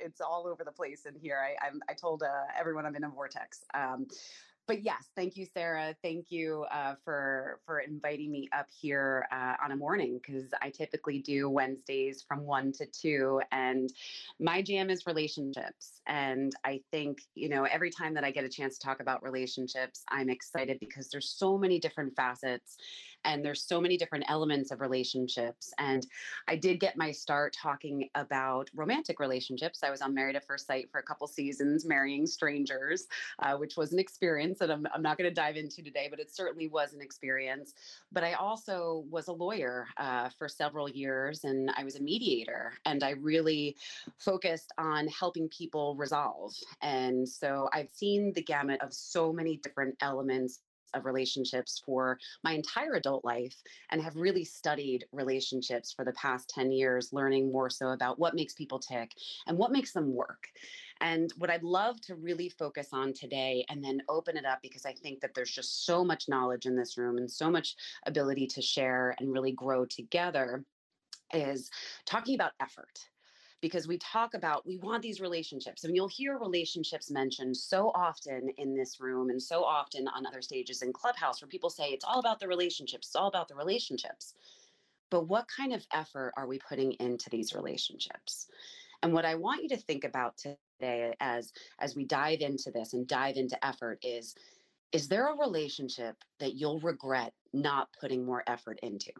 it's all over the place in here. I I'm, i told uh, everyone I'm in a vortex. Um, but yes, thank you, Sarah. Thank you uh, for for inviting me up here uh, on a morning because I typically do Wednesdays from one to two, and my jam is relationships. And I think you know every time that I get a chance to talk about relationships, I'm excited because there's so many different facets, and there's so many different elements of relationships. And I did get my start talking about romantic relationships. I was on Married at First Sight for a couple seasons, marrying strangers, uh, which was an experience that I'm, I'm not going to dive into today, but it certainly was an experience. But I also was a lawyer uh, for several years and I was a mediator and I really focused on helping people resolve. And so I've seen the gamut of so many different elements of relationships for my entire adult life and have really studied relationships for the past 10 years, learning more so about what makes people tick and what makes them work. And what I'd love to really focus on today and then open it up because I think that there's just so much knowledge in this room and so much ability to share and really grow together is talking about effort because we talk about we want these relationships and you'll hear relationships mentioned so often in this room and so often on other stages in clubhouse where people say it's all about the relationships it's all about the relationships. But what kind of effort are we putting into these relationships? And what i want you to think about today as as we dive into this and dive into effort is is there a relationship that you'll regret not putting more effort into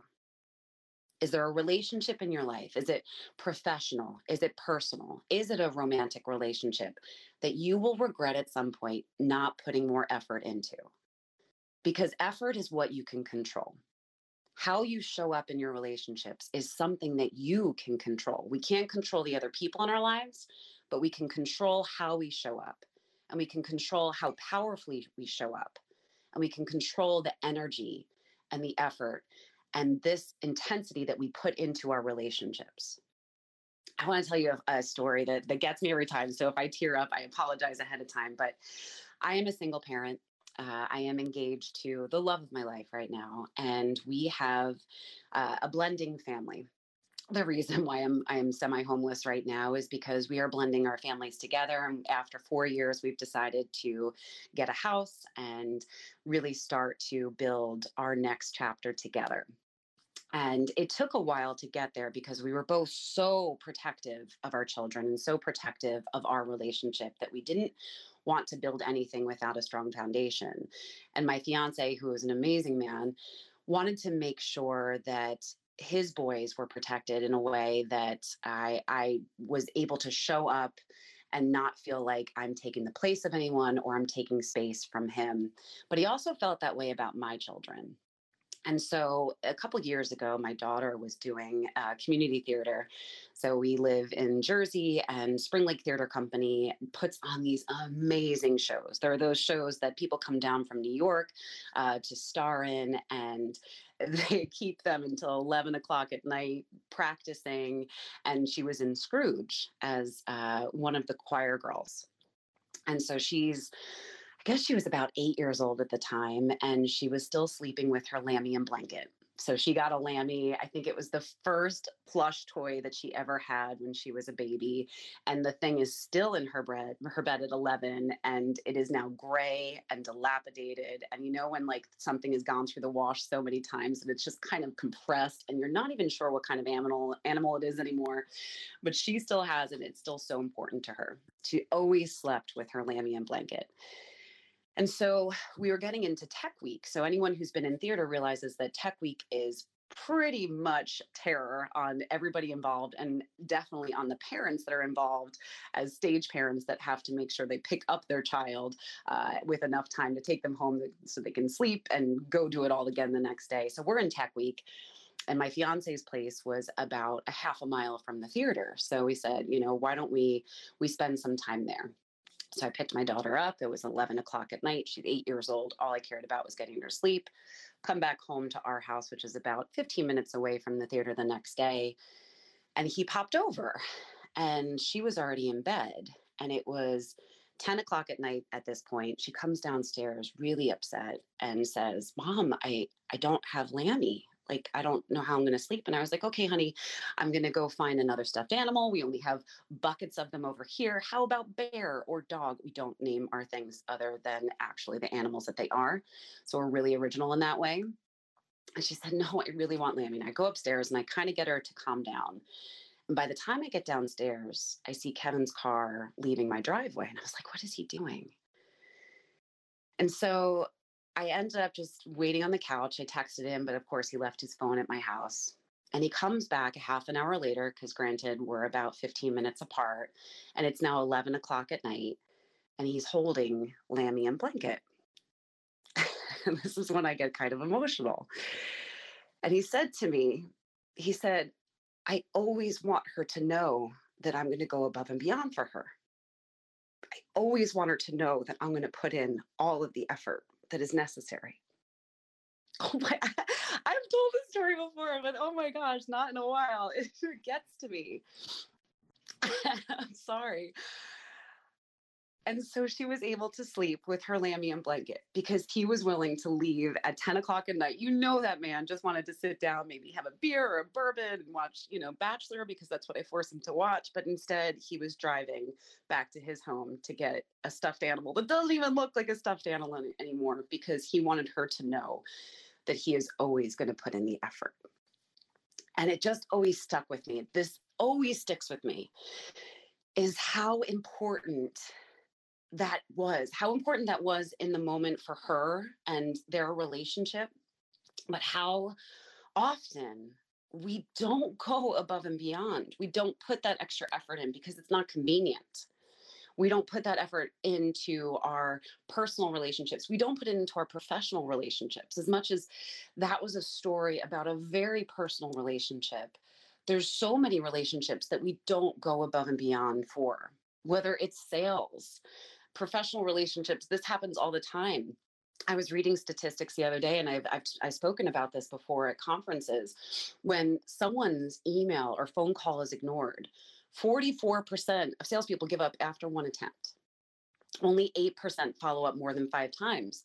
is there a relationship in your life? Is it professional? Is it personal? Is it a romantic relationship that you will regret at some point not putting more effort into? Because effort is what you can control. How you show up in your relationships is something that you can control. We can't control the other people in our lives, but we can control how we show up. And we can control how powerfully we show up. And we can control the energy and the effort and this intensity that we put into our relationships. I want to tell you a, a, story that, that gets me every time. So if I tear up, I apologize ahead of time. But I am a single parent. Uh, I am engaged to the love of my life right now, and we have uh, a blending family the reason why I'm I'm semi-homeless right now is because we are blending our families together and after 4 years we've decided to get a house and really start to build our next chapter together. And it took a while to get there because we were both so protective of our children and so protective of our relationship that we didn't want to build anything without a strong foundation. And my fiance, who is an amazing man, wanted to make sure that his boys were protected in a way that I I was able to show up and not feel like I'm taking the place of anyone or I'm taking space from him. But he also felt that way about my children. And so a couple years ago, my daughter was doing uh, community theater. So we live in Jersey, and Spring Lake Theater Company puts on these amazing shows. There are those shows that people come down from New York uh, to star in, and they keep them until 11 o'clock at night practicing. And she was in Scrooge as uh, one of the choir girls. And so she's I guess she was about eight years old at the time, and she was still sleeping with her Lammy and blanket. So she got a Lammy. I think it was the first plush toy that she ever had when she was a baby. And the thing is still in her bed, her bed at 11, and it is now gray and dilapidated. And you know, when like something has gone through the wash so many times and it's just kind of compressed, and you're not even sure what kind of animal animal it is anymore. But she still has it. It's still so important to her. She always slept with her Lammy and blanket. And so we were getting into Tech Week. So anyone who's been in theater realizes that Tech Week is pretty much terror on everybody involved and definitely on the parents that are involved as stage parents that have to make sure they pick up their child uh, with enough time to take them home so they can sleep and go do it all again the next day. So we're in Tech Week and my fiance's place was about a half a mile from the theater so we said you know why don't we we spend some time there so I picked my daughter up. It was 11 o'clock at night. She's eight years old. All I cared about was getting her sleep, come back home to our house, which is about 15 minutes away from the theater the next day. And he popped over and she was already in bed. And it was 10 o'clock at night at this point. She comes downstairs really upset and says, Mom, I, I don't have Lammy like i don't know how i'm going to sleep and i was like okay honey i'm going to go find another stuffed animal we only have buckets of them over here how about bear or dog? We don't name our things other than actually the animals that they are so we're really original in that way. And she said no i really want lammy and i go upstairs and i kind of get her to calm down and by the time i get downstairs i see kevin's car leaving my driveway and i was like what is he doing? And so I ended up just waiting on the couch. I texted him, but of course, he left his phone at my house. And he comes back a half an hour later, because granted, we're about 15 minutes apart, and it's now 11 o'clock at night, and he's holding Lammy and Blanket. and this is when I get kind of emotional. And he said to me, he said, I always want her to know that I'm going to go above and beyond for her. I always want her to know that I'm going to put in all of the effort that is necessary. Oh my, I've told this story before, but oh my gosh, not in a while. It gets to me. I'm sorry. And so she was able to sleep with her Lammy and blanket because he was willing to leave at 10 o'clock at night. You know, that man just wanted to sit down, maybe have a beer or a bourbon and watch, you know, Bachelor because that's what I force him to watch. But instead, he was driving back to his home to get a stuffed animal that doesn't even look like a stuffed animal anymore because he wanted her to know that he is always going to put in the effort. And it just always stuck with me. This always sticks with me is how important that was, how important that was in the moment for her and their relationship, but how often we don't go above and beyond. We don't put that extra effort in because it's not convenient. We don't put that effort into our personal relationships. We don't put it into our professional relationships. As much as that was a story about a very personal relationship, there's so many relationships that we don't go above and beyond for, whether it's sales, professional relationships, this happens all the time. I was reading statistics the other day, and I've, I've, I've spoken about this before at conferences. When someone's email or phone call is ignored, 44% of salespeople give up after one attempt. Only 8% follow up more than five times.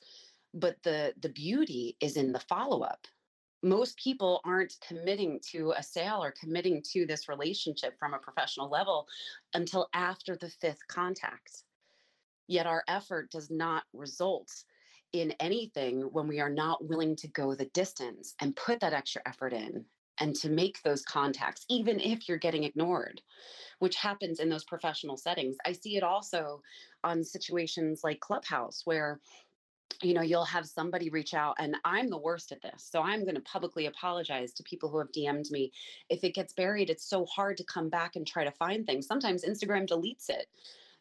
But the, the beauty is in the follow up. Most people aren't committing to a sale or committing to this relationship from a professional level until after the fifth contact. Yet our effort does not result in anything when we are not willing to go the distance and put that extra effort in and to make those contacts, even if you're getting ignored, which happens in those professional settings. I see it also on situations like Clubhouse, where you know you'll have somebody reach out and i'm the worst at this so i'm going to publicly apologize to people who have dm'd me. If it gets buried it's so hard to come back and try to find things. Sometimes instagram deletes it.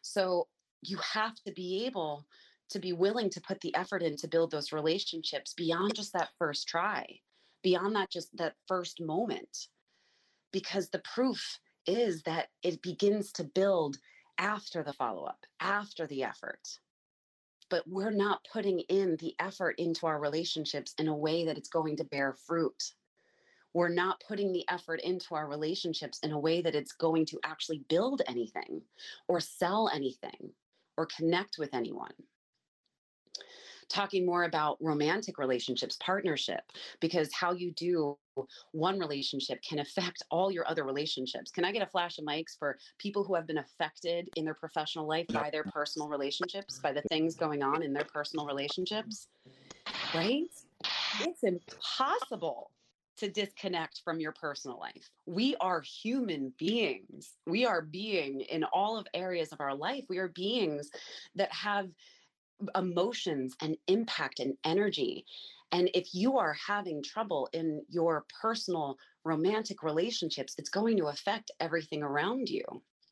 So you have to be able to be willing to put the effort in to build those relationships beyond just that first try beyond that just that first moment. Because the proof is that it begins to build after the follow up after the effort. But we're not putting in the effort into our relationships in a way that it's going to bear fruit. We're not putting the effort into our relationships in a way that it's going to actually build anything or sell anything or connect with anyone talking more about romantic relationships, partnership, because how you do one relationship can affect all your other relationships. Can I get a flash of mics for people who have been affected in their professional life by their personal relationships, by the things going on in their personal relationships? Right? It's impossible to disconnect from your personal life. We are human beings. We are being in all of areas of our life. We are beings that have emotions and impact and energy. And if you are having trouble in your personal romantic relationships, it's going to affect everything around you.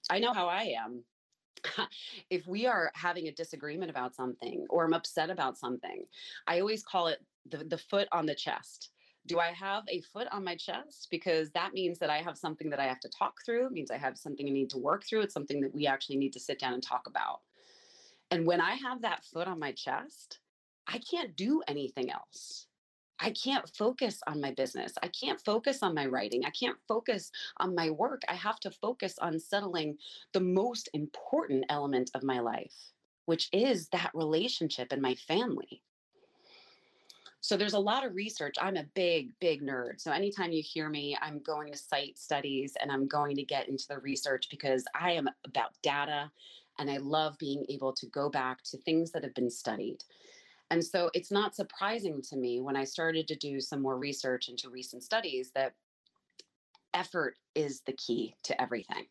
I know how I am. if we are having a disagreement about something or I'm upset about something, I always call it the, the foot on the chest. Do I have a foot on my chest? Because that means that I have something that I have to talk through. It means I have something I need to work through. It's something that we actually need to sit down and talk about. And when I have that foot on my chest, I can't do anything else. I can't focus on my business. I can't focus on my writing. I can't focus on my work. I have to focus on settling the most important element of my life, which is that relationship and my family. So there's a lot of research. I'm a big, big nerd. So anytime you hear me, I'm going to cite studies and I'm going to get into the research because I am about data and I love being able to go back to things that have been studied. And so it's not surprising to me when I started to do some more research into recent studies that effort is the key to everything.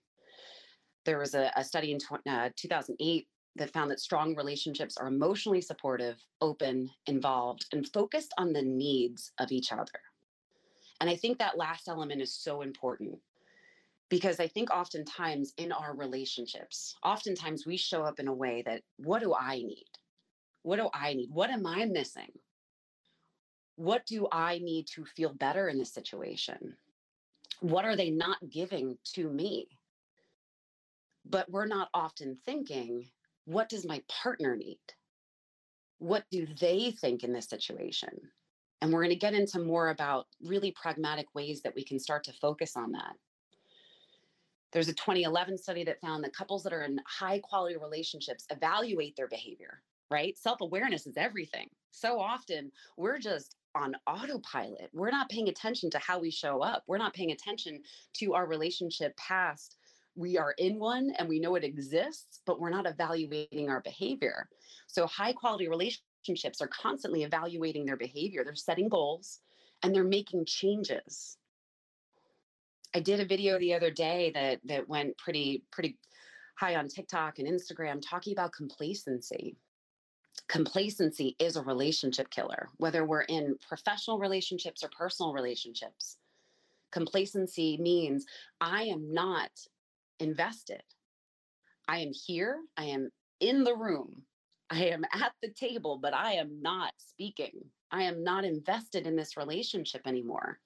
There was a, a study in uh, 2008 that found that strong relationships are emotionally supportive, open, involved, and focused on the needs of each other. And I think that last element is so important because I think oftentimes in our relationships, oftentimes we show up in a way that, what do I need? What do I need? What am I missing? What do I need to feel better in this situation? What are they not giving to me? But we're not often thinking, what does my partner need? What do they think in this situation? And we're going to get into more about really pragmatic ways that we can start to focus on that. There's a 2011 study that found that couples that are in high quality relationships evaluate their behavior, right? Self awareness is everything. So often we're just on autopilot. We're not paying attention to how we show up. We're not paying attention to our relationship past. We are in one and we know it exists, but we're not evaluating our behavior. So, high quality relationships are constantly evaluating their behavior. They're setting goals and they're making changes. I did a video the other day that that went pretty pretty high on TikTok and Instagram talking about complacency. Complacency is a relationship killer, whether we're in professional relationships or personal relationships. Complacency means I am not invested. I am here, I am in the room, I am at the table, but I am not speaking. I am not invested in this relationship anymore.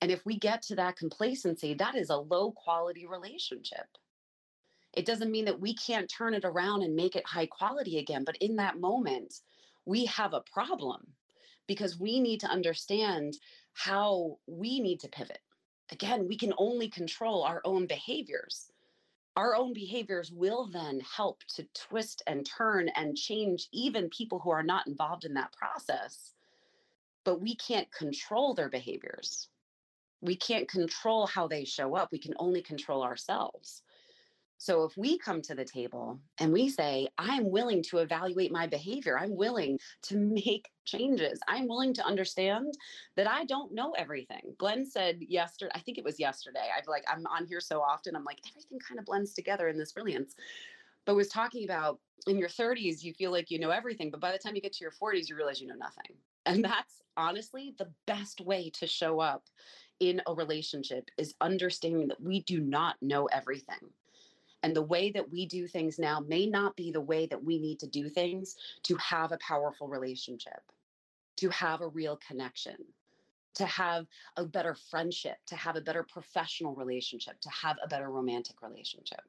And if we get to that complacency, that is a low quality relationship. It doesn't mean that we can't turn it around and make it high quality again, but in that moment, we have a problem because we need to understand how we need to pivot. Again, we can only control our own behaviors. Our own behaviors will then help to twist and turn and change even people who are not involved in that process. But we can't control their behaviors we can't control how they show up. We can only control ourselves. So if we come to the table and we say, I'm willing to evaluate my behavior, I'm willing to make changes, I'm willing to understand that I don't know everything. Glenn said yesterday, I think it was yesterday. I've like, I'm on here so often, I'm like, everything kind of blends together in this brilliance. But was talking about in your 30s, you feel like you know everything, but by the time you get to your 40s, you realize you know nothing. And that's honestly the best way to show up in a relationship is understanding that we do not know everything. And the way that we do things now may not be the way that we need to do things to have a powerful relationship, to have a real connection. to have a better friendship, to have a better professional relationship, to have a better romantic relationship.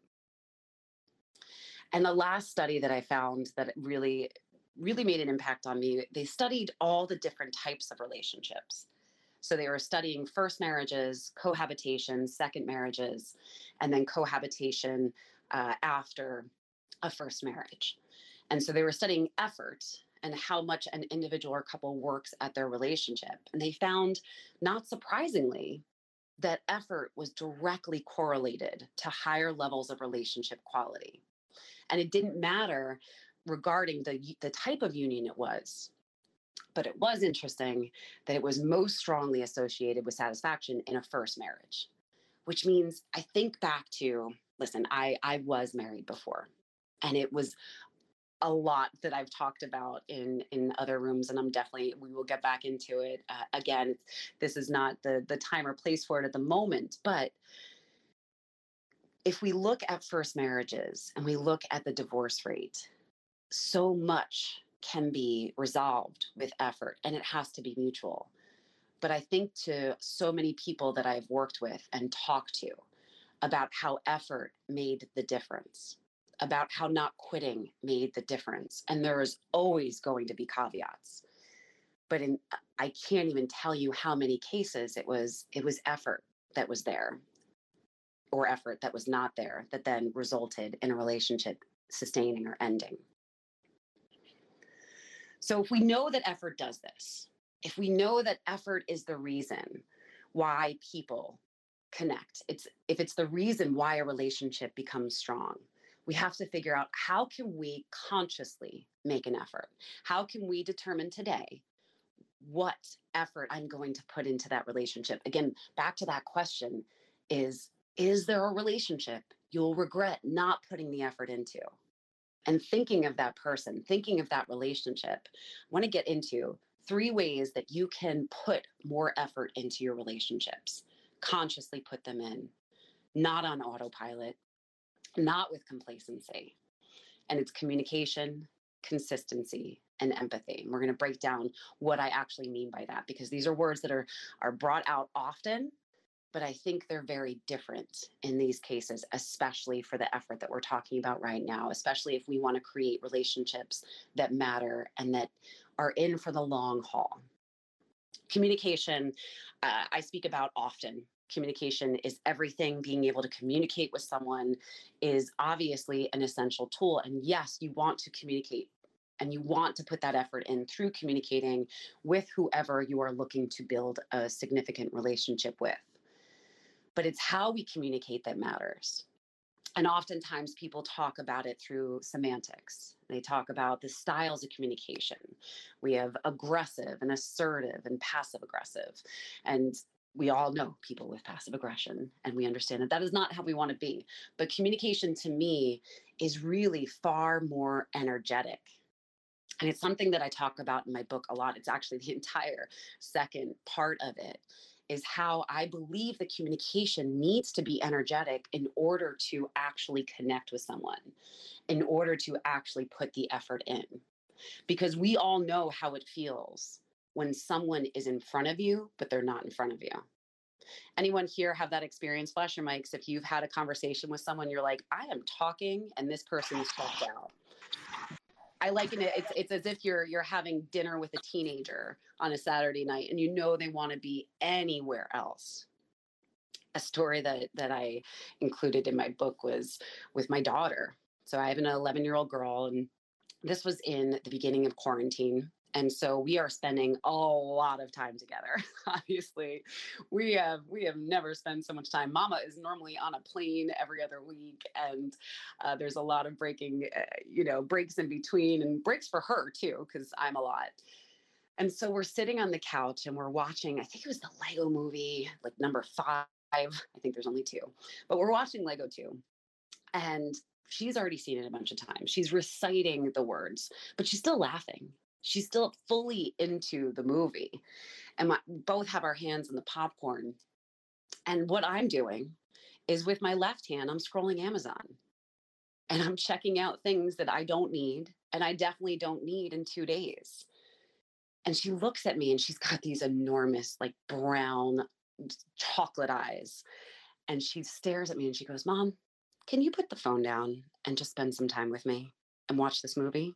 And the last study that I found that really, really made an impact on me, they studied all the different types of relationships. So they were studying first marriages, cohabitation, second marriages, and then cohabitation uh, after a first marriage. And so they were studying effort and how much an individual or couple works at their relationship. And they found, not surprisingly, that effort was directly correlated to higher levels of relationship quality. And it didn't matter regarding the, the type of union it was. But it was interesting that it was most strongly associated with satisfaction in a first marriage, which means I think back to listen, I, I was married before and it was a lot that I've talked about in in other rooms, and I'm definitely we will get back into it uh, again. This is not the the time or place for it at the moment, but if we look at first marriages and we look at the divorce rate, so much can be resolved with effort, and it has to be mutual. But I think to so many people that I've worked with and talked to about how effort made the difference about how not quitting made the difference. And there is always going to be caveats. But in uh, I can't even tell you how many cases it was it was effort that was there or effort that was not there that then resulted in a relationship sustaining or ending. So if we know that effort does this, if we know that effort is the reason why people connect, it's if it's the reason why a relationship becomes strong, we have to figure out how can we consciously make an effort? How can we determine today what effort i'm going to put into that relationship? Again back to that question is is there a relationship you'll regret not putting the effort into and thinking of that person thinking of that relationship i want to get into three ways that you can put more effort into your relationships consciously put them in not on autopilot not with complacency. And it's communication, consistency, and empathy. And we're going to break down what I actually mean by that because these are words that are are brought out often, but I think they're very different in these cases, especially for the effort that we're talking about right now, especially if we want to create relationships that matter and that are in for the long haul. Communication, uh, I speak about often communication is everything. Being able to communicate with someone is obviously an essential tool. And yes, you want to communicate and you want to put that effort in through communicating with whoever you are looking to build a significant relationship with. But it's how we communicate that matters. And oftentimes people talk about it through semantics. They talk about the styles of communication. We have aggressive and assertive and passive aggressive. And we all know people with passive aggression and we understand that that is not how we want to be but communication to me is really far more energetic and it's something that i talk about in my book a lot it's actually the entire second part of it is how i believe the communication needs to be energetic in order to actually connect with someone in order to actually put the effort in because we all know how it feels when someone is in front of you, but they're not in front of you. Anyone here have that experience? Flash your mics if you've had a conversation with someone, you're like, I am talking and this person is talked out. I liken it, it's it's as if you're you're having dinner with a teenager on a Saturday night and you know they want to be anywhere else. A story that that I included in my book was with my daughter. So I have an 11 year old girl and this was in the beginning of quarantine and so we are spending a lot of time together obviously. We have we have never spent so much time. Mama is normally on a plane every other week and uh, there's a lot of breaking uh, you know breaks in between and breaks for her too because i'm a lot. And so we're sitting on the couch and we're watching i think it was the lego movie like number five. I think there's only two but we're watching lego 2 and she's already seen it a bunch of times. She's reciting the words, but she's still laughing she's still fully into the movie and my, both have our hands in the popcorn and what i'm doing is with my left hand i'm scrolling amazon and i'm checking out things that i don't need and i definitely don't need in two days And she looks at me and she's got these enormous, like brown chocolate eyes. And she stares at me and she goes, Mom, can you put the phone down and just spend some time with me and watch this movie?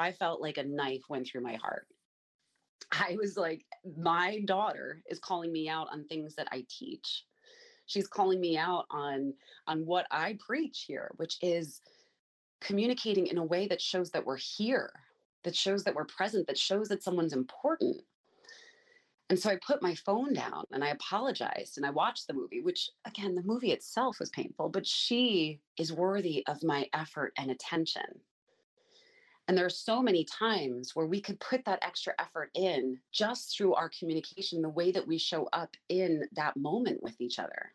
I felt like a knife went through my heart. I was like, my daughter is calling me out on things that I teach. She's calling me out on on what I preach here, which is communicating in a way that shows that we're here, that shows that we're present, that shows that someone's important. And so I put my phone down and I apologized and I watched the movie, which again, the movie itself was painful, but she is worthy of my effort and attention. And there are so many times where we could put that extra effort in just through our communication, the way that we show up in that moment with each other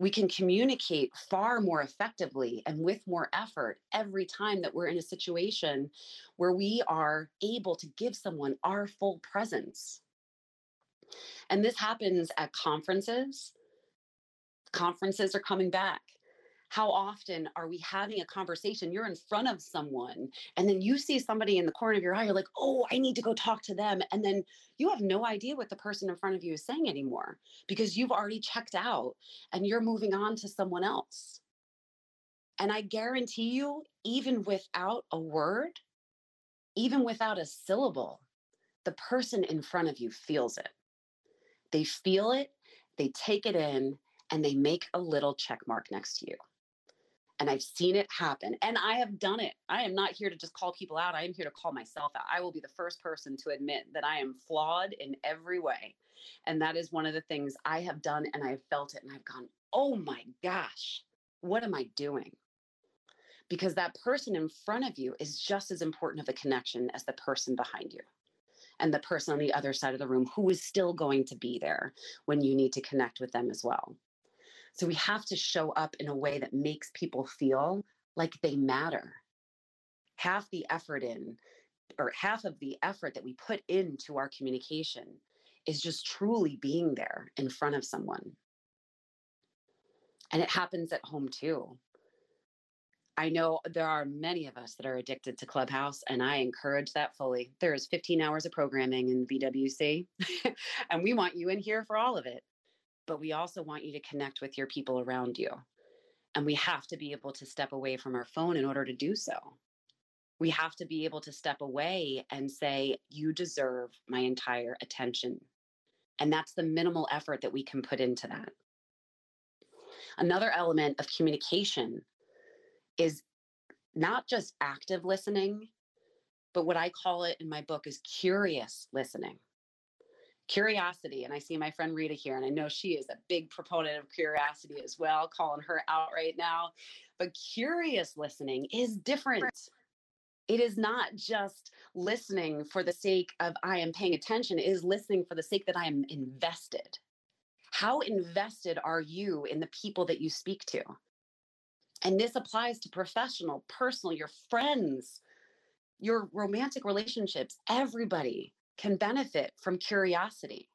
we can communicate far more effectively and with more effort every time that we're in a situation where we are able to give someone our full presence. And this happens at conferences. Conferences are coming back how often are we having a conversation? You're in front of someone, and then you see somebody in the corner of your eye. You're like, oh, I need to go talk to them. And then you have no idea what the person in front of you is saying anymore because you've already checked out and you're moving on to someone else. And I guarantee you, even without a word, even without a syllable, the person in front of you feels it. They feel it, they take it in, and they make a little check mark next to you and I've seen it happen and I have done it. I am not here to just call people out. I am here to call myself out. I will be the first person to admit that I am flawed in every way. And that is one of the things I have done and I have felt it and I've gone, oh my gosh, what am I doing? Because that person in front of you is just as important of a connection as the person behind you and the person on the other side of the room who is still going to be there when you need to connect with them as well. So we have to show up in a way that makes people feel like they matter. Half the effort in, or half of the effort that we put into our communication is just truly being there in front of someone. And it happens at home too. I know there are many of us that are addicted to Clubhouse, and I encourage that fully. There is 15 hours of programming in BWC, and we want you in here for all of it but we also want you to connect with your people around you. And we have to be able to step away from our phone in order to do so. We have to be able to step away and say, You deserve my entire attention. And that's the minimal effort that we can put into that. Another element of communication is not just active listening, but what I call it in my book is curious listening curiosity and i see my friend rita here and i know she is a big proponent of curiosity as well calling her out right now but curious listening is different. It is not just listening for the sake of i am paying attention it is listening for the sake that i am invested. How invested are you in the people that you speak to? And this applies to professional personal your friends your romantic relationships everybody can benefit from curiosity.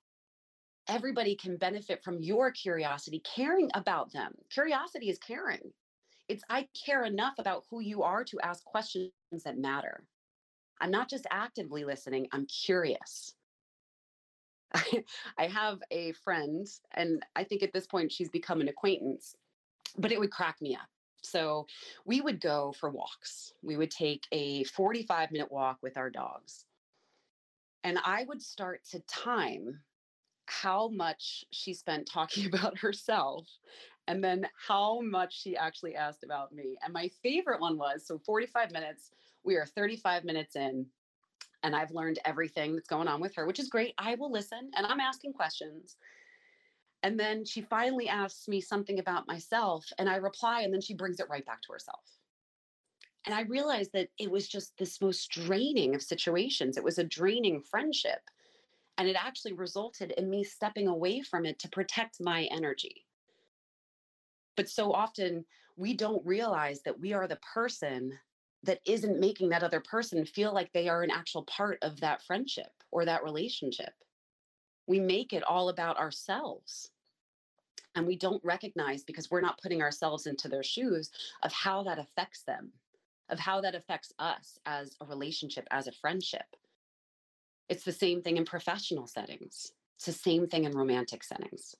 Everybody can benefit from your curiosity, caring about them. Curiosity is caring. It's I care enough about who you are to ask questions that matter. I'm not just actively listening, I'm curious. I have a friend, and I think at this point she's become an acquaintance, but it would crack me up. So we would go for walks. We would take a 45 minute walk with our dogs. And I would start to time how much she spent talking about herself and then how much she actually asked about me. And my favorite one was so 45 minutes, we are 35 minutes in, and I've learned everything that's going on with her, which is great. I will listen and I'm asking questions. And then she finally asks me something about myself, and I reply, and then she brings it right back to herself. And I realized that it was just this most draining of situations. It was a draining friendship. And it actually resulted in me stepping away from it to protect my energy. But so often we don't realize that we are the person that isn't making that other person feel like they are an actual part of that friendship or that relationship. We make it all about ourselves. And we don't recognize because we're not putting ourselves into their shoes of how that affects them, of how that affects us as a relationship, as a friendship. It's the same thing in professional settings, it's the same thing in romantic settings.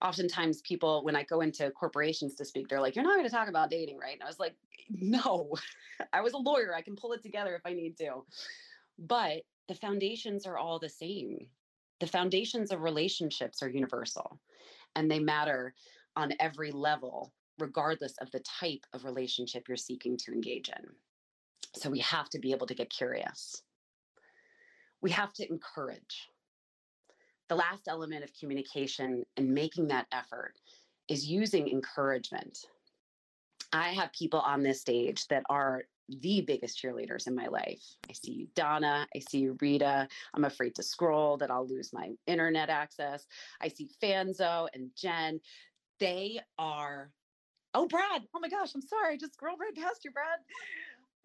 Oftentimes people when i go into corporations to speak they're like you're not going to talk about dating right? And i was like no. I was a lawyer. I can pull it together if i need to. But the foundations are all the same. The foundations of relationships are universal and they matter on every level regardless of the type of relationship you're seeking to engage in so we have to be able to get curious we have to encourage the last element of communication and making that effort is using encouragement. I have people on this stage that are the biggest cheerleaders in my life. I see you, Donna. I see you, Rita. I'm afraid to scroll that I'll lose my internet access. I see Fanzo and Jen. They are, oh, Brad. Oh my gosh, I'm sorry. I just scrolled right past you, Brad.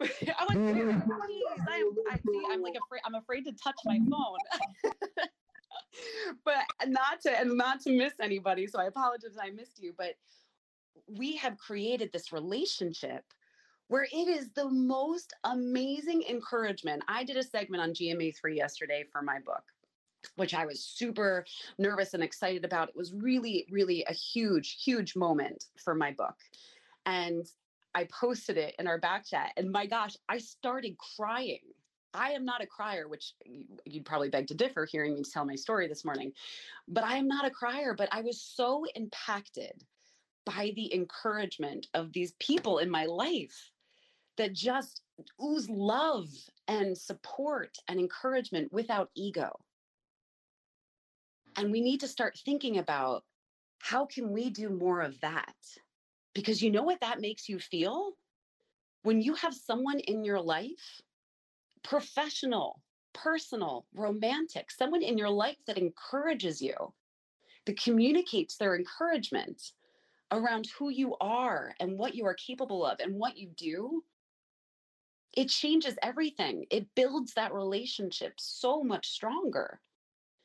I'm please. I am, I see, I'm like afraid, I'm afraid to touch my phone. but not to and not to miss anybody. So I apologize I missed you, but we have created this relationship where it is the most amazing encouragement. I did a segment on GMA3 yesterday for my book, which I was super nervous and excited about. It was really, really a huge, huge moment for my book. And I posted it in our back chat, and my gosh, I started crying I am not a crier, which you'd probably beg to differ hearing me tell my story this morning, but I am not a crier. But I was so impacted by the encouragement of these people in my life that just ooze love and support and encouragement without ego. And we need to start thinking about how can we do more of that? Because you know what that makes you feel? When you have someone in your life professional, personal, romantic, someone in your life that encourages you, that communicates their encouragement around who you are and what you are capable of and what you do, it changes everything. It builds that relationship so much stronger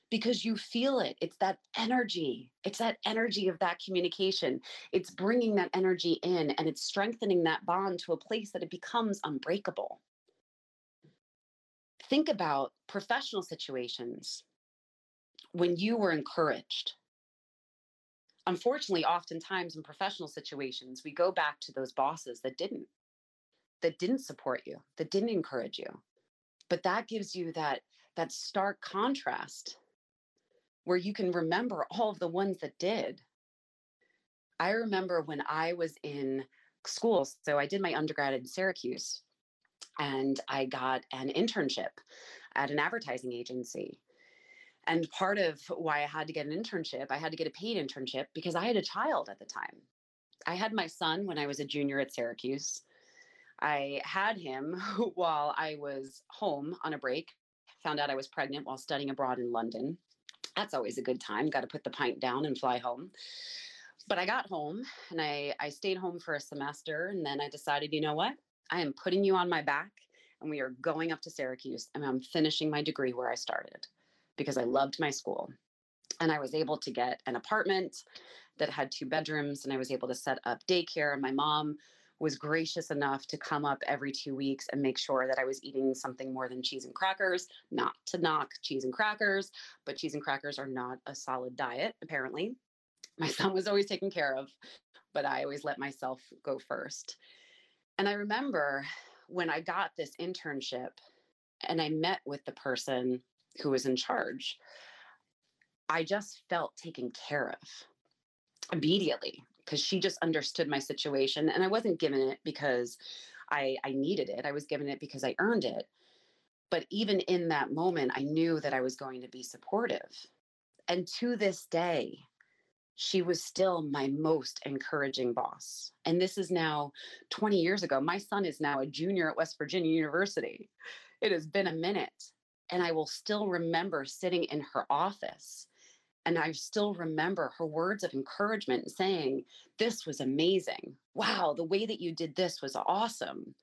because you feel it. It's that energy. It's that energy of that communication. It's bringing that energy in and it's strengthening that bond to a place that it becomes unbreakable think about professional situations when you were encouraged. Unfortunately, oftentimes in professional situations, we go back to those bosses that didn't, that didn't support you, that didn't encourage you. But that gives you that that stark contrast where you can remember all of the ones that did. I remember when I was in school, so I did my undergrad in Syracuse, and I got an internship at an advertising agency. And part of why I had to get an internship, I had to get a paid internship because I had a child at the time. I had my son when I was a junior at Syracuse. I had him while I was home on a break, found out I was pregnant while studying abroad in London. That's always a good time. Got to put the pint down and fly home. But I got home and I, I stayed home for a semester. And then I decided, you know what? I am putting you on my back and we are going up to Syracuse and I'm finishing my degree where I started because I loved my school. And I was able to get an apartment that had two bedrooms and I was able to set up daycare. And my mom was gracious enough to come up every two weeks and make sure that I was eating something more than cheese and crackers. Not to knock cheese and crackers, but cheese and crackers are not a solid diet, apparently. My son was always taken care of, but I always let myself go first. And I remember when I got this internship and I met with the person who was in charge, I just felt taken care of immediately because she just understood my situation. And I wasn't given it because I, I needed it, I was given it because I earned it. But even in that moment, I knew that I was going to be supportive. And to this day, she was still my most encouraging boss. And this is now 20 years ago. My son is now a junior at West Virginia University. It has been a minute. And I will still remember sitting in her office. And I still remember her words of encouragement saying, This was amazing. Wow, the way that you did this was awesome.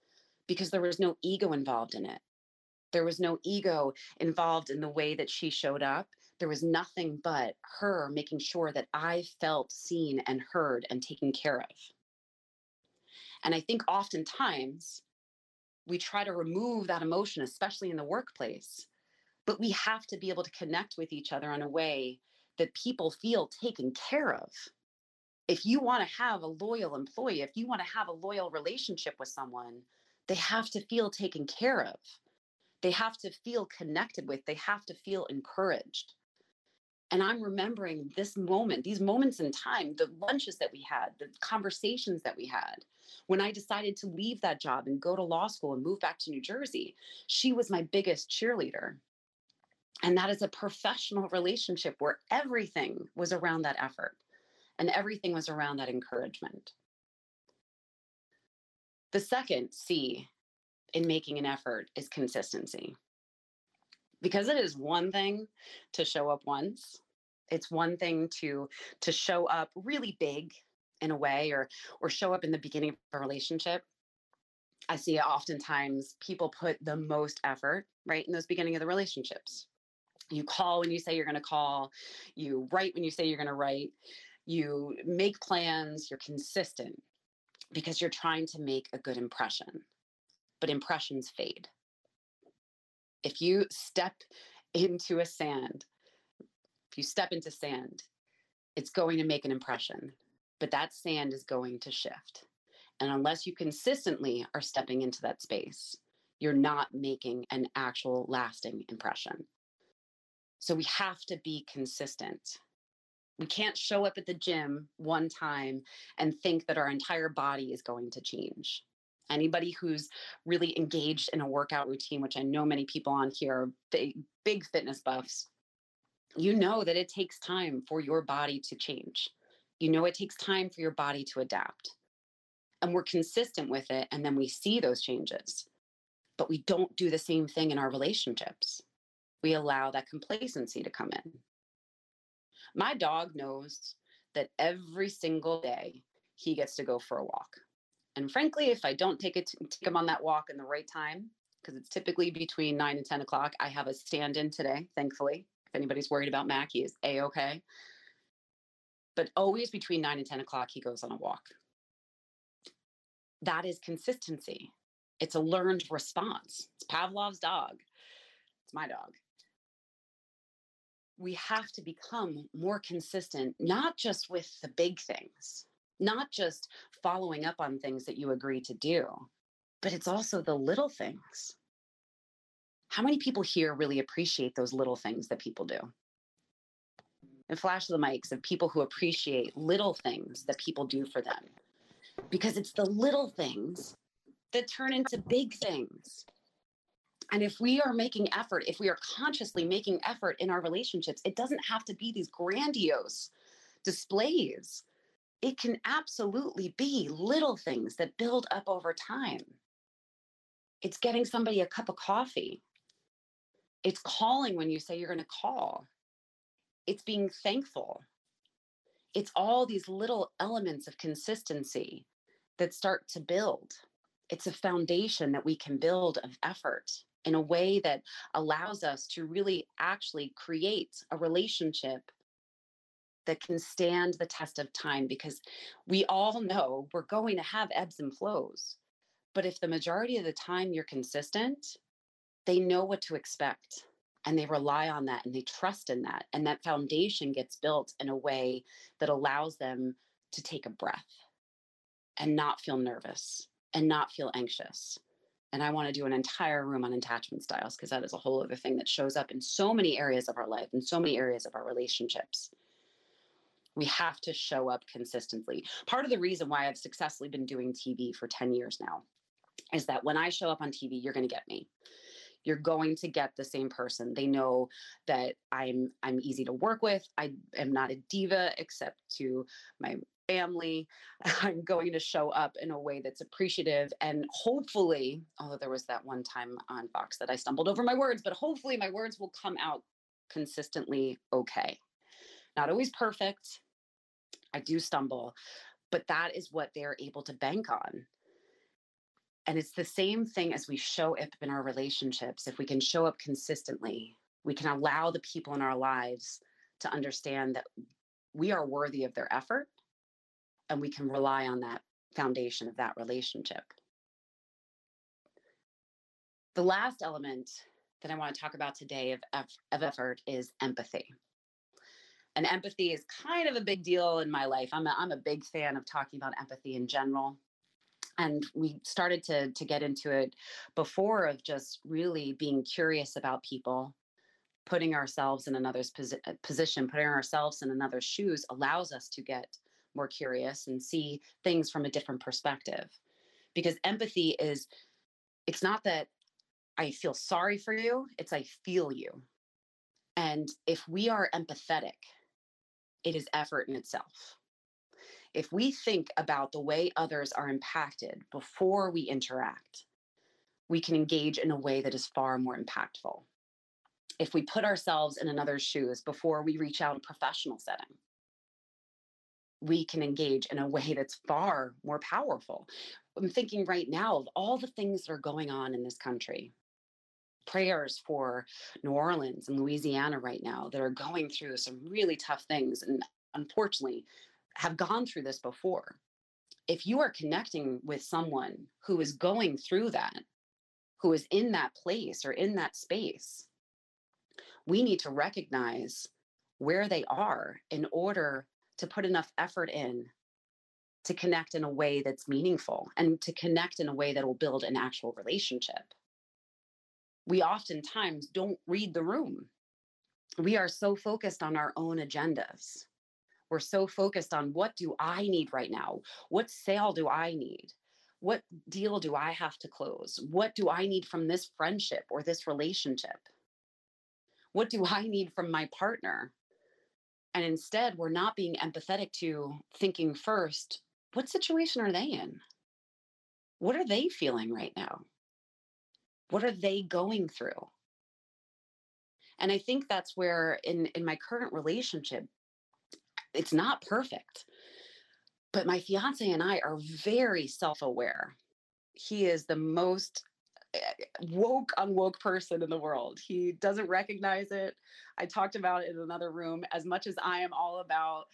Because there was no ego involved in it. There was no ego involved in the way that she showed up there was nothing but her making sure that I felt seen and heard and taken care of. And I think oftentimes we try to remove that emotion, especially in the workplace, but we have to be able to connect with each other in a way that people feel taken care of. If you want to have a loyal employee, if you want to have a loyal relationship with someone, they have to feel taken care of. They have to feel connected with, they have to feel encouraged. And I'm remembering this moment, these moments in time, the lunches that we had, the conversations that we had. When I decided to leave that job and go to law school and move back to New Jersey, she was my biggest cheerleader. And that is a professional relationship where everything was around that effort and everything was around that encouragement. The second C in making an effort is consistency. Because it is one thing to show up once it's one thing to to show up really big in a way or or show up in the beginning of a relationship. I see oftentimes people put the most effort right in those beginning of the relationships you call when you say you're going to call you write when you say you're going to write you make plans you're consistent because you're trying to make a good impression but impressions fade if you step into a sand, if you step into sand, it's going to make an impression, but that sand is going to shift. And unless you consistently are stepping into that space, you're not making an actual lasting impression. So we have to be consistent. We can't show up at the gym one time and think that our entire body is going to change anybody who's really engaged in a workout routine, which I know many people on here are big, big fitness buffs, you know that it takes time for your body to change. You know it takes time for your body to adapt. And we're consistent with it, and then we see those changes. But we don't do the same thing in our relationships. We allow that complacency to come in. My dog knows that every single day he gets to go for a walk. And frankly, if I don't take it take him on that walk in the right time, because it's typically between nine and 10 o'clock, I have a stand in today, thankfully. If anybody's worried about Mac, he is a okay. But always between nine and 10 o'clock, he goes on a walk. That is consistency. It's a learned response. It's Pavlov's dog. It's my dog. We have to become more consistent, not just with the big things, not just following up on things that you agree to do, but it's also the little things. How many people here really appreciate those little things that people do? And flash the mics of people who appreciate little things that people do for them. Because it's the little things that turn into big things. And if we are making effort, if we are consciously making effort in our relationships, it doesn't have to be these grandiose displays it can absolutely be little things that build up over time. It's getting somebody a cup of coffee. It's calling when you say you're going to call. It's being thankful. It's all these little elements of consistency that start to build. It's a foundation that we can build of effort in a way that allows us to really actually create a relationship that can stand the test of time because we all know we're going to have ebbs and flows. But if the majority of the time you're consistent, they know what to expect and they rely on that and they trust in that. And that foundation gets built in a way that allows them to take a breath and not feel nervous and not feel anxious. And I want to do an entire room on attachment styles because that is a whole other thing that shows up in so many areas of our life and so many areas of our relationships. We have to show up consistently. Part of the reason why I've successfully been doing TV for 10 years now is that when I show up on TV, you're going to get me. you're going to get the same person they know that i'm i'm easy to work with i am not a diva except to my family i'm going to show up in a way that's appreciative and hopefully although there was that one time on fox that i stumbled over my words but hopefully my words will come out consistently okay. Not always perfect. I do stumble but that is what they're able to bank on. And it's the same thing as we show up in our relationships. If we can show up consistently, we can allow the people in our lives to understand that we are worthy of their effort and we can rely on that foundation of that relationship. The last element that I want to talk about today of, of effort is empathy. And empathy is kind of a big deal in my life. I'm a, I'm a big fan of talking about empathy in general and we started to to get into it before of just really being curious about people putting ourselves in another's posi- uh, position putting ourselves in another's shoes allows us to get more curious and see things from a different perspective. Because empathy is it's not that i feel sorry for you it's i feel you. And if we are empathetic it is effort in itself. If we think about the way others are impacted before we interact, we can engage in a way that is far more impactful. If we put ourselves in another's shoes before we reach out in a professional setting, we can engage in a way that's far more powerful. I'm thinking right now of all the things that are going on in this country. Prayers for New Orleans and Louisiana right now that are going through some really tough things. And unfortunately, have gone through this before. If you are connecting with someone who is going through that, who is in that place or in that space, we need to recognize where they are in order to put enough effort in to connect in a way that's meaningful and to connect in a way that will build an actual relationship. We oftentimes don't read the room. We are so focused on our own agendas. We're so focused on what do I need right now? What sale do I need? What deal do I have to close? What do I need from this friendship or this relationship? What do I need from my partner? And instead, we're not being empathetic to thinking first, what situation are they in? What are they feeling right now? What are they going through? And I think that's where in in my current relationship, it's not perfect. But my fiance and I are very self aware. He is the most woke, unwoke person in the world. He doesn't recognize it. I talked about it in another room. As much as I am all about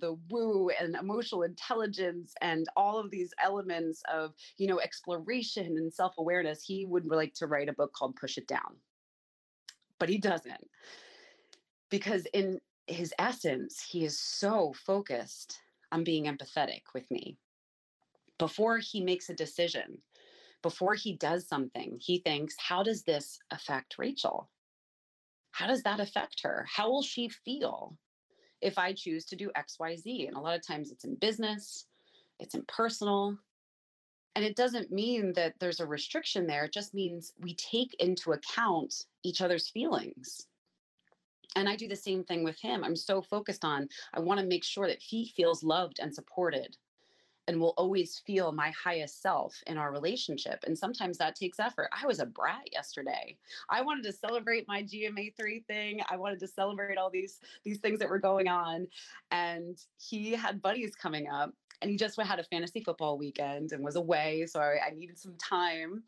the woo and emotional intelligence and all of these elements of you know exploration and self-awareness he would like to write a book called push it down but he doesn't because in his essence, he is so focused on being empathetic with me. Before he makes a decision, before he does something, he thinks, how does this affect Rachel? How does that affect her? How will she feel if I choose to do XYZ? And a lot of times it's in business, it's in personal. And it doesn't mean that there's a restriction there. It just means we take into account each other's feelings and I do the same thing with him. I'm so focused on, I want to make sure that he feels loved and supported and will always feel my highest self in our relationship. And sometimes that takes effort. I was a brat yesterday. I wanted to celebrate my GMA3 thing. I wanted to celebrate all these these things that were going on. And he had buddies coming up and he just had a fantasy football weekend and was away. So I, I needed some time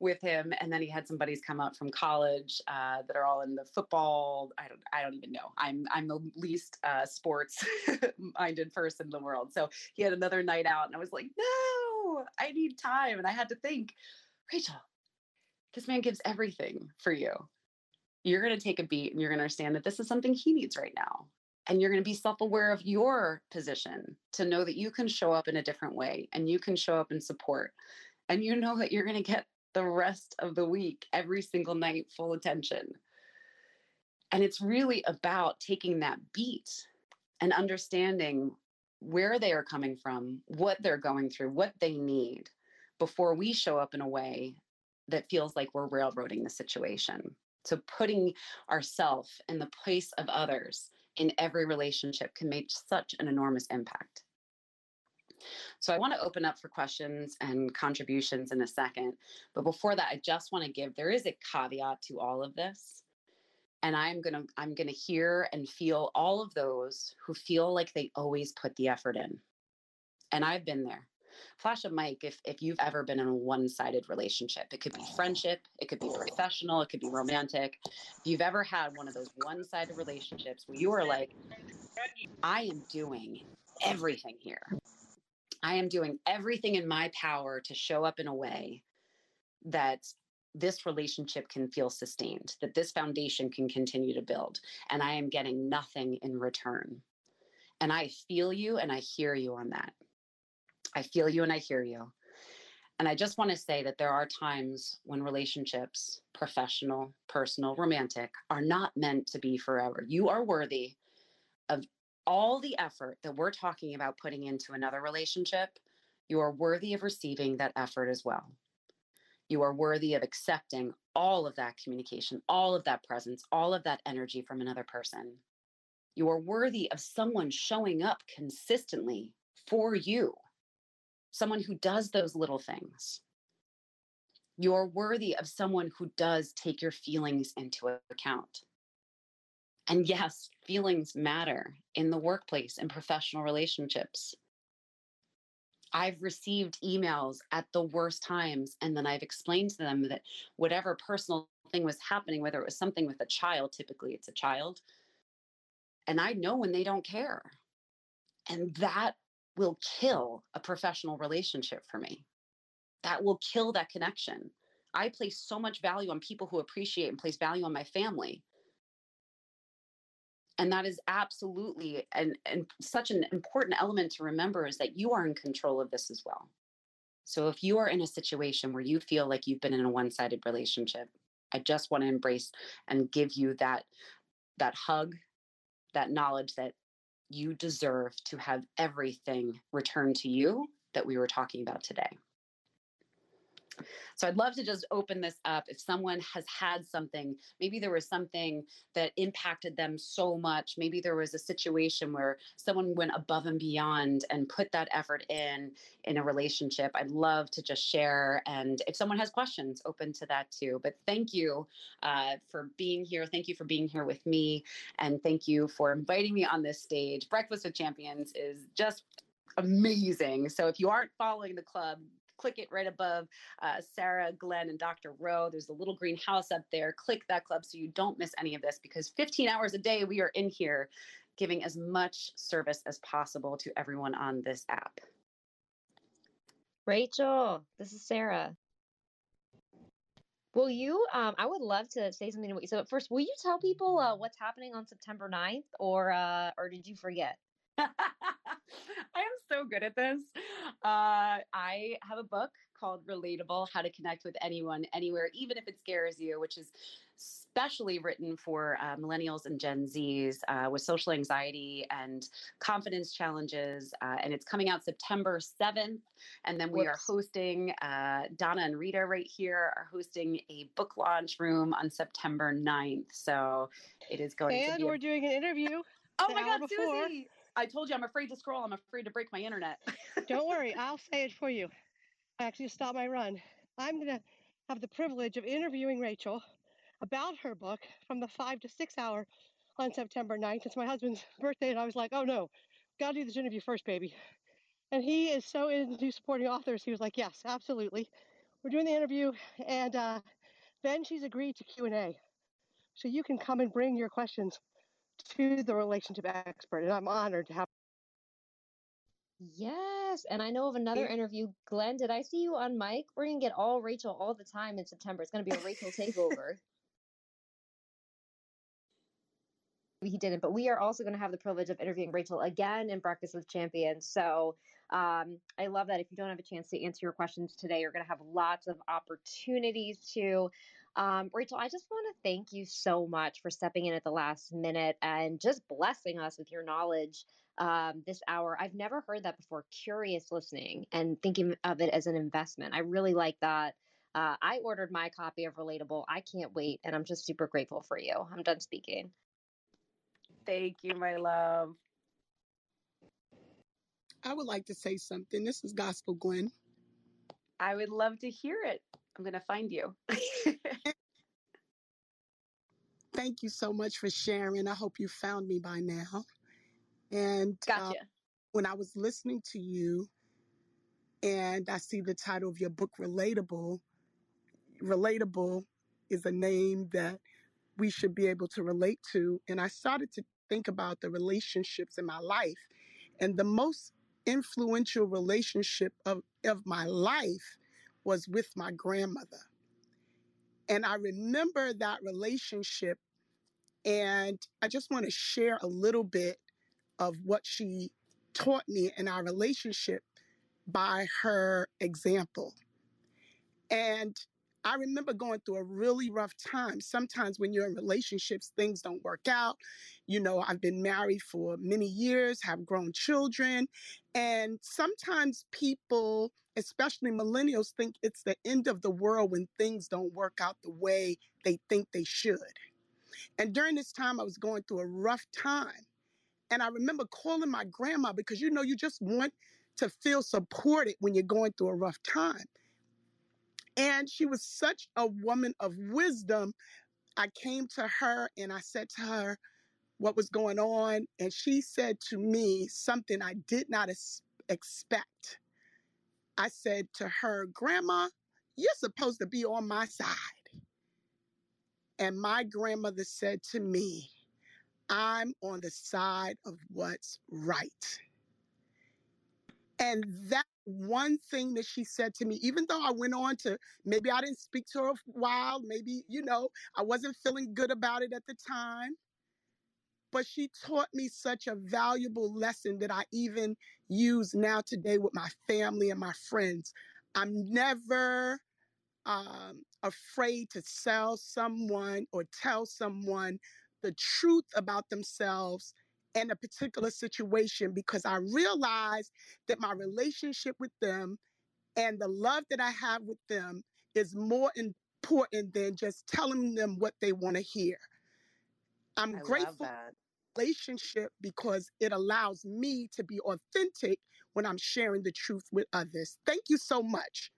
with him and then he had some buddies come up from college uh, that are all in the football i don't i don't even know. I'm i'm the least uh, sports minded person in the world. So he had another night out and i was like no i need time and i had to think rachel this man gives everything for you. You're going to take a beat and you're going to understand that this is something he needs right now and you're going to be self-aware of your position to know that you can show up in a different way and you can show up in support and you know that you're going to get the rest of the week, every single night, full attention. And it's really about taking that beat and understanding where they are coming from, what they're going through, what they need before we show up in a way that feels like we're railroading the situation. So putting ourselves in the place of others in every relationship can make such an enormous impact. So I want to open up for questions and contributions in a second. But before that, I just want to give there is a caveat to all of this. And I'm going to I'm going to hear and feel all of those who feel like they always put the effort in. And I've been there. Flash a mic if if you've ever been in a one-sided relationship. It could be oh. friendship, it could be professional, it could be romantic. If you've ever had one of those one-sided relationships where you are like I am doing everything here. I am doing everything in my power to show up in a way that this relationship can feel sustained, that this foundation can continue to build, and I am getting nothing in return. And I feel you and I hear you on that. I feel you and I hear you. And I just want to say that there are times when relationships, professional, personal, romantic, are not meant to be forever. You are worthy of all the effort that we're talking about putting into another relationship. You are worthy of receiving that effort as well. You are worthy of accepting all of that communication, all of that presence, all of that energy from another person. You are worthy of someone showing up consistently for you, someone who does those little things. You're worthy of someone who does take your feelings into account. And yes, feelings matter in the workplace and professional relationships. I've received emails at the worst times, and then I've explained to them that whatever personal thing was happening, whether it was something with a child, typically it's a child, and I know when they don't care. And that will kill a professional relationship for me. That will kill that connection. I place so much value on people who appreciate and place value on my family and that is absolutely and and such an important element to remember is that you are in control of this as well. So if you are in a situation where you feel like you've been in a one-sided relationship i just want to embrace and give you that that hug that knowledge that you deserve to have everything returned to you that we were talking about today so I'd love to just open this up. If someone has had something, maybe there was something that impacted them so much, maybe there was a situation where someone went above and beyond and put that effort in in a relationship. I'd love to just share. And if someone has questions, open to that too. But thank you uh, for being here. Thank you for being here with me. And thank you for inviting me on this stage. Breakfast with Champions is just amazing. So if you aren't following the club, click it right above uh, Sarah, Glenn, and Dr. Rowe. There's a little green house up there. Click that club so you don't miss any of this because 15 hours a day we are in here giving as much service as possible to everyone on this app. Rachel, this is Sarah. Will you? Um, I would love to say something. To, you. so first, will you tell people uh, what's happening on September 9th, or uh, or did you forget? I am so good at this. Uh, I have a book called Relatable How to Connect with Anyone, Anywhere, even if it scares you, which is specially written for uh, millennials and Gen Zs uh, with social anxiety and confidence challenges. Uh, and it's coming out September 7th. And then we Whoops. are hosting, uh, Donna and Rita right here are hosting a book launch room on September 9th. So it is going and to be. And we're a- doing an interview. Oh my God, before. Susie! I told you I'm afraid to scroll. I'm afraid to break my internet. Don't worry, I'll say it for you. I actually stopped my run. I'm going to have the privilege of interviewing Rachel about her book from the five to six hour on September 9th. It's my husband's birthday, and I was like, oh no, gotta do this interview first, baby. And he is so into supporting authors. He was like, yes, absolutely. We're doing the interview, and uh, then she's agreed to Q&A. So you can come and bring your questions to the relationship expert, and I'm honored to have. Yes, and I know of another interview. Glenn, did I see you on mic? We're gonna get all Rachel all the time in September. It's gonna be a Rachel takeover. he didn't, but we are also going to have the privilege of interviewing Rachel again in Breakfast with Champions. So um, I love that. If you don't have a chance to answer your questions today, you're going to have lots of opportunities to. Um, Rachel, I just want to thank you so much for stepping in at the last minute and just blessing us with your knowledge um, this hour. I've never heard that before. Curious listening and thinking of it as an investment. I really like that. uh, I ordered my copy of Relatable. I can't wait, and I'm just super grateful for you. I'm done speaking. Thank you, my love. I would like to say something. This is Gospel Gwen. I would love to hear it. I'm going to find you. Thank you so much for sharing. I hope you found me by now. And uh, gotcha. Uh, when I was listening to you and I see the title of your book, Relatable, Relatable is a name that we should be able to relate to. And I started to think about the relationships in my life. And the most influential relationship of, of my life was with my grandmother. And I remember that relationship. And I just want to share a little bit of what she taught me in our relationship by her example. And I remember going through a really rough time. Sometimes when you're in relationships, things don't work out. You know, I've been married for many years, have grown children. And sometimes people, especially millennials, think it's the end of the world when things don't work out the way they think they should. And during this time, I was going through a rough time. And I remember calling my grandma because you know, you just want to feel supported when you're going through a rough time. And she was such a woman of wisdom. I came to her and I said to her what was going on. And she said to me something I did not es- expect. I said to her, Grandma, you're supposed to be on my side. And my grandmother said to me, I'm on the side of what's right. And that one thing that she said to me, even though I went on to maybe I didn't speak to her a while, maybe, you know, I wasn't feeling good about it at the time. But she taught me such a valuable lesson that I even use now today with my family and my friends. I'm never um, afraid to sell someone or tell someone the truth about themselves in a particular situation because I realize that my relationship with them and the love that I have with them is more important than just telling them what they want to hear. I'm I grateful relationship because it allows me to be authentic when I'm sharing the truth with others. Thank you so much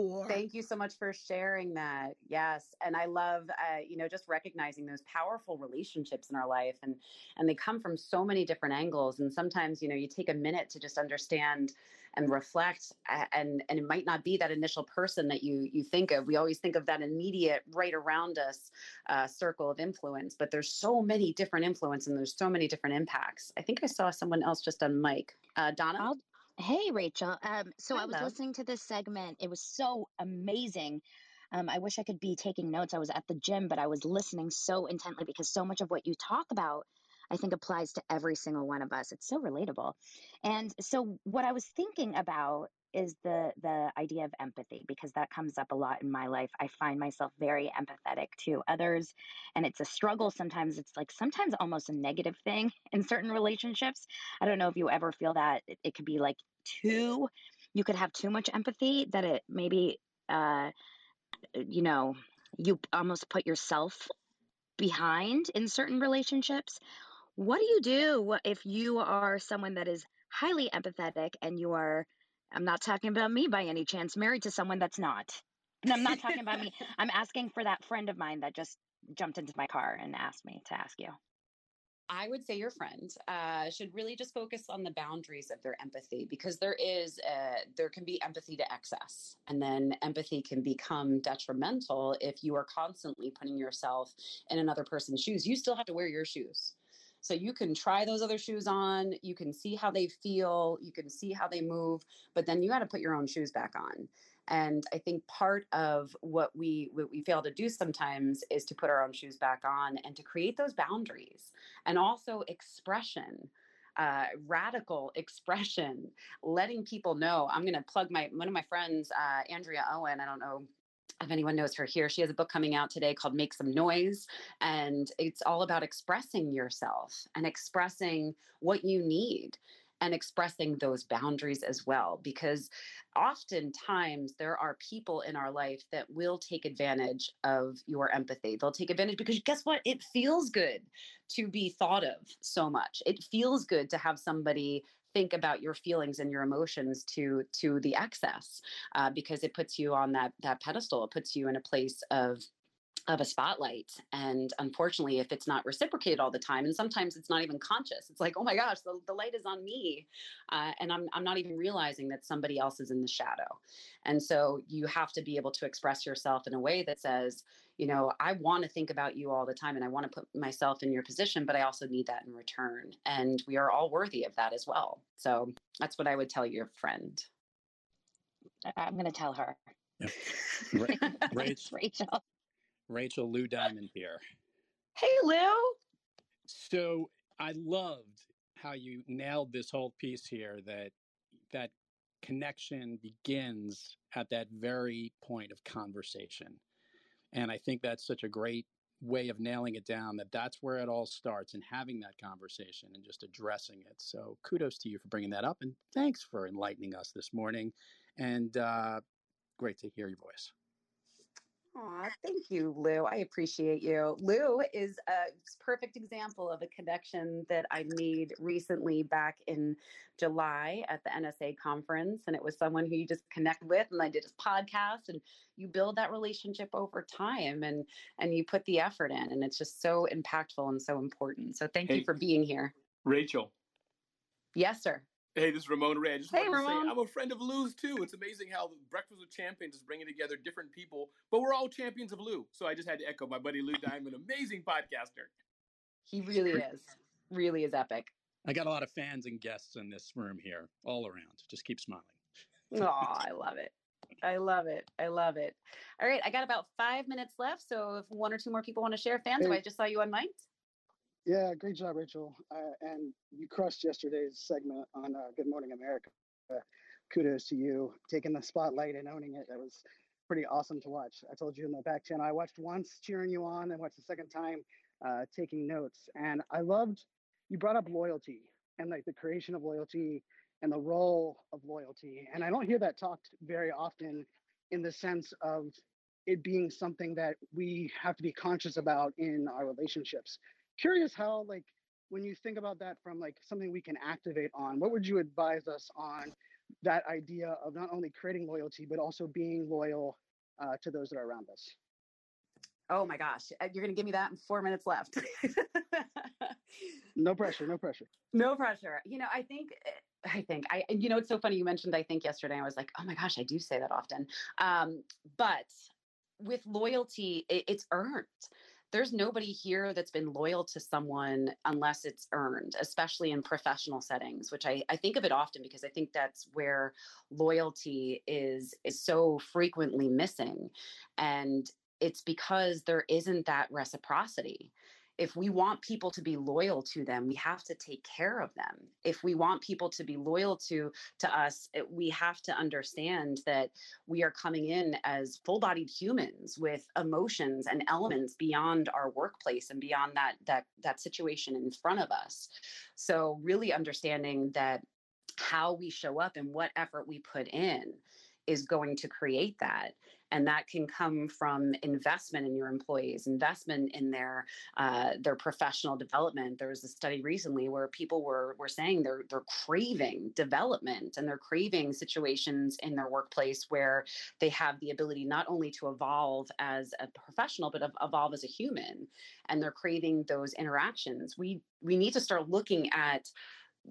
for. Thank you so much for sharing that. Yes and i love uh, you know just recognizing those powerful relationships in our life and and they come from so many different angles and sometimes you know you take a minute to just understand and reflect and and it might not be that initial person that you you think of. We always think of that immediate right around us uh, circle of influence but there's so many different influence and there's so many different impacts. I think i saw someone else just on mic uh, donna? I'll, Hey, Rachel. Um, so I was listening to this segment. It was so amazing. Um, I wish I could be taking notes. I was at the gym, but I was listening so intently because so much of what you talk about, I think, applies to every single one of us. It's so relatable. And so, what I was thinking about is the the idea of empathy because that comes up a lot in my life. I find myself very empathetic to others and it's a struggle sometimes it's like sometimes almost a negative thing in certain relationships. I don't know if you ever feel that it, it could be like too you could have too much empathy that it maybe uh you know you almost put yourself behind in certain relationships. What do you do if you are someone that is highly empathetic and you are I'm not talking about me by any chance, married to someone that's not. And I'm not talking about me. I'm asking for that friend of mine that just jumped into my car and asked me to ask you. I would say your friend uh, should really just focus on the boundaries of their empathy because there is a, there can be empathy to excess, and then empathy can become detrimental if you are constantly putting yourself in another person's shoes. You still have to wear your shoes. So you can try those other shoes on, you can see how they feel, you can see how they move, but then you got to put your own shoes back on. And I think part of what we what we fail to do sometimes is to put our own shoes back on and to create those boundaries and also expression. Uh, radical expression, letting people know. I'm going to plug my one of my friends, uh, Andrea Owen. I don't know if anyone knows her here, she has a book coming out today called Make Some Noise. And it's all about expressing yourself and expressing what you need. and expressing those boundaries as well because oftentimes there are people in our life that will take advantage of your empathy they'll take advantage because guess what it feels good to be thought of so much it feels good to have somebody think about your feelings and your emotions to to the excess uh, because it puts you on that that pedestal. It puts you in a place of of a spotlight and unfortunately if it's not reciprocated all the time and sometimes it's not even conscious it's like oh my gosh the, the light is on me uh, and I'm, I'm not even realizing that somebody else is in the shadow. And so you have to be able to express yourself in a way that says you know i want to think about you all the time and i want to put myself in your position but i also need that in return and we are all worthy of that as well. So that's what i would tell your friend. I'm going to tell her. Yeah. Rachel. Rachel Lou Diamond here. Hey, Lou. So I loved how you nailed this whole piece here that that connection begins at that very point of conversation. And I think that's such a great way of nailing it down that that's where it all starts and having that conversation and just addressing it. So kudos to you for bringing that up and thanks for enlightening us this morning. And uh, great to hear your voice. Aw, thank you, Lou. I appreciate you. Lou is a perfect example of a connection that I made recently back in July at the NSA conference. And it was someone who you just connect with and I did his podcast and you build that relationship over time and and you put the effort in. And it's just so impactful and so important. So thank hey, you for being here. Rachel. Yes, sir. Hey, this is Ramon Ray. I just hey, wanted Ramon. to say I'm a friend of Lou's too. It's amazing how Breakfast with Champions is bringing together different people, but we're all champions of Lou. So I just had to echo my buddy Lou Diamond, amazing podcaster. He really is. Really is epic. I got a lot of fans and guests in this room here, all around. Just keep smiling. oh, I love it. I love it. I love it. All right, I got about five minutes left. So if one or two more people want to share fans, hey. I just saw you on mic. Yeah, great job, Rachel. Uh, and you crushed yesterday's segment on uh, Good Morning America. Kudos to you taking the spotlight and owning it. That was pretty awesome to watch. I told you in the back channel, I watched once cheering you on, and watched the second time uh, taking notes. And I loved you brought up loyalty and like the creation of loyalty and the role of loyalty. And I don't hear that talked very often in the sense of it being something that we have to be conscious about in our relationships curious how like when you think about that from like something we can activate on what would you advise us on that idea of not only creating loyalty but also being loyal uh, to those that are around us? Oh my gosh uh, you're going to give me that in four minutes left. No pressure no pressure. No pressure. You know i think eh, I think I, you know, it's so funny. You mentioned, I think yesterday, I was like, oh my gosh, I do say that often. Um, but with loyalty, it, it's earned there's nobody here that's been loyal to someone unless it's earned, especially in professional settings, which I, I think of it often because I think that's where loyalty is is so frequently missing. And it's because there isn't that reciprocity if we want people to be loyal to them we have to take care of them. If we want people to be loyal to to us it, we have to understand that we are coming in as full-bodied humans with emotions and elements beyond our workplace and beyond that that that situation in front of us. So really understanding that how we show up and what effort we put in is going to create that and that can come from investment in your employees investment in their uh, their professional development. There was a study recently where people were were saying they're they're craving development and they're craving situations in their workplace where they have the ability not only to evolve as a professional but evolve as a human and they're craving those interactions. We we need to start looking at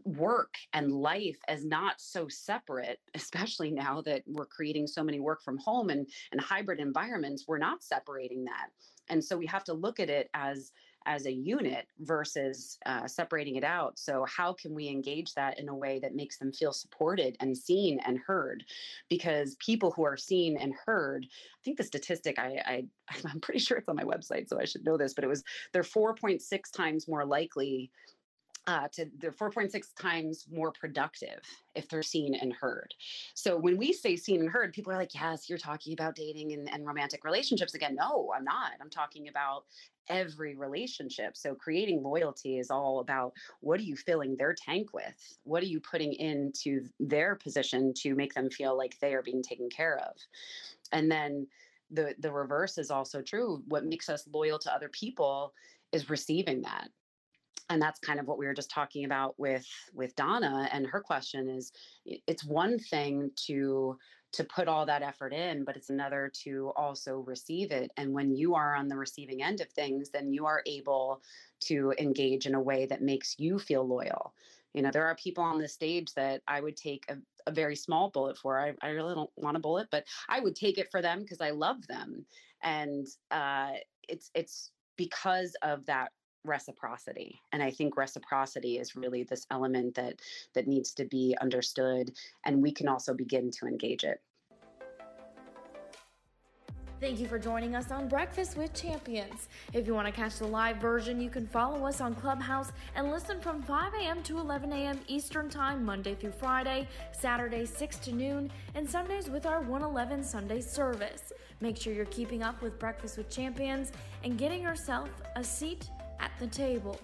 work and life as not so separate especially now that we're creating so many work from home and and hybrid environments we're not separating that. And so we have to look at it as as a unit versus uh, separating it out. So how can we engage that in a way that makes them feel supported and seen and heard? Because people who are seen and heard i think the statistic i, I i'm pretty sure it's on my website so i should know this but it was they're 4.6 times more likely uh, to they're 4.6 times more productive if they're seen and heard. So when we say seen and heard, people are like, yes, you're talking about dating and, and romantic relationships again. No, I'm not. I'm talking about every relationship. So creating loyalty is all about what are you filling their tank with? What are you putting into their position to make them feel like they are being taken care of? And then the the reverse is also true. What makes us loyal to other people is receiving that and that's kind of what we were just talking about with with donna and her question is it's one thing to to put all that effort in but it's another to also receive it and when you are on the receiving end of things then you are able to engage in a way that makes you feel loyal. You know there are people on the stage that i would take a, a very small bullet for I, I really don't want a bullet but i would take it for them because i love them and uh, it's it's because of that reciprocity and i think reciprocity is really this element that that needs to be understood and we can also begin to engage it Thank you for joining us on Breakfast with Champions. If you want to catch the live version, you can follow us on Clubhouse and listen from 5 a.m. to 11 a.m. Eastern Time, Monday through Friday, Saturday 6 to noon, and Sundays with our 111 Sunday service. Make sure you're keeping up with Breakfast with Champions and getting yourself a seat at the table.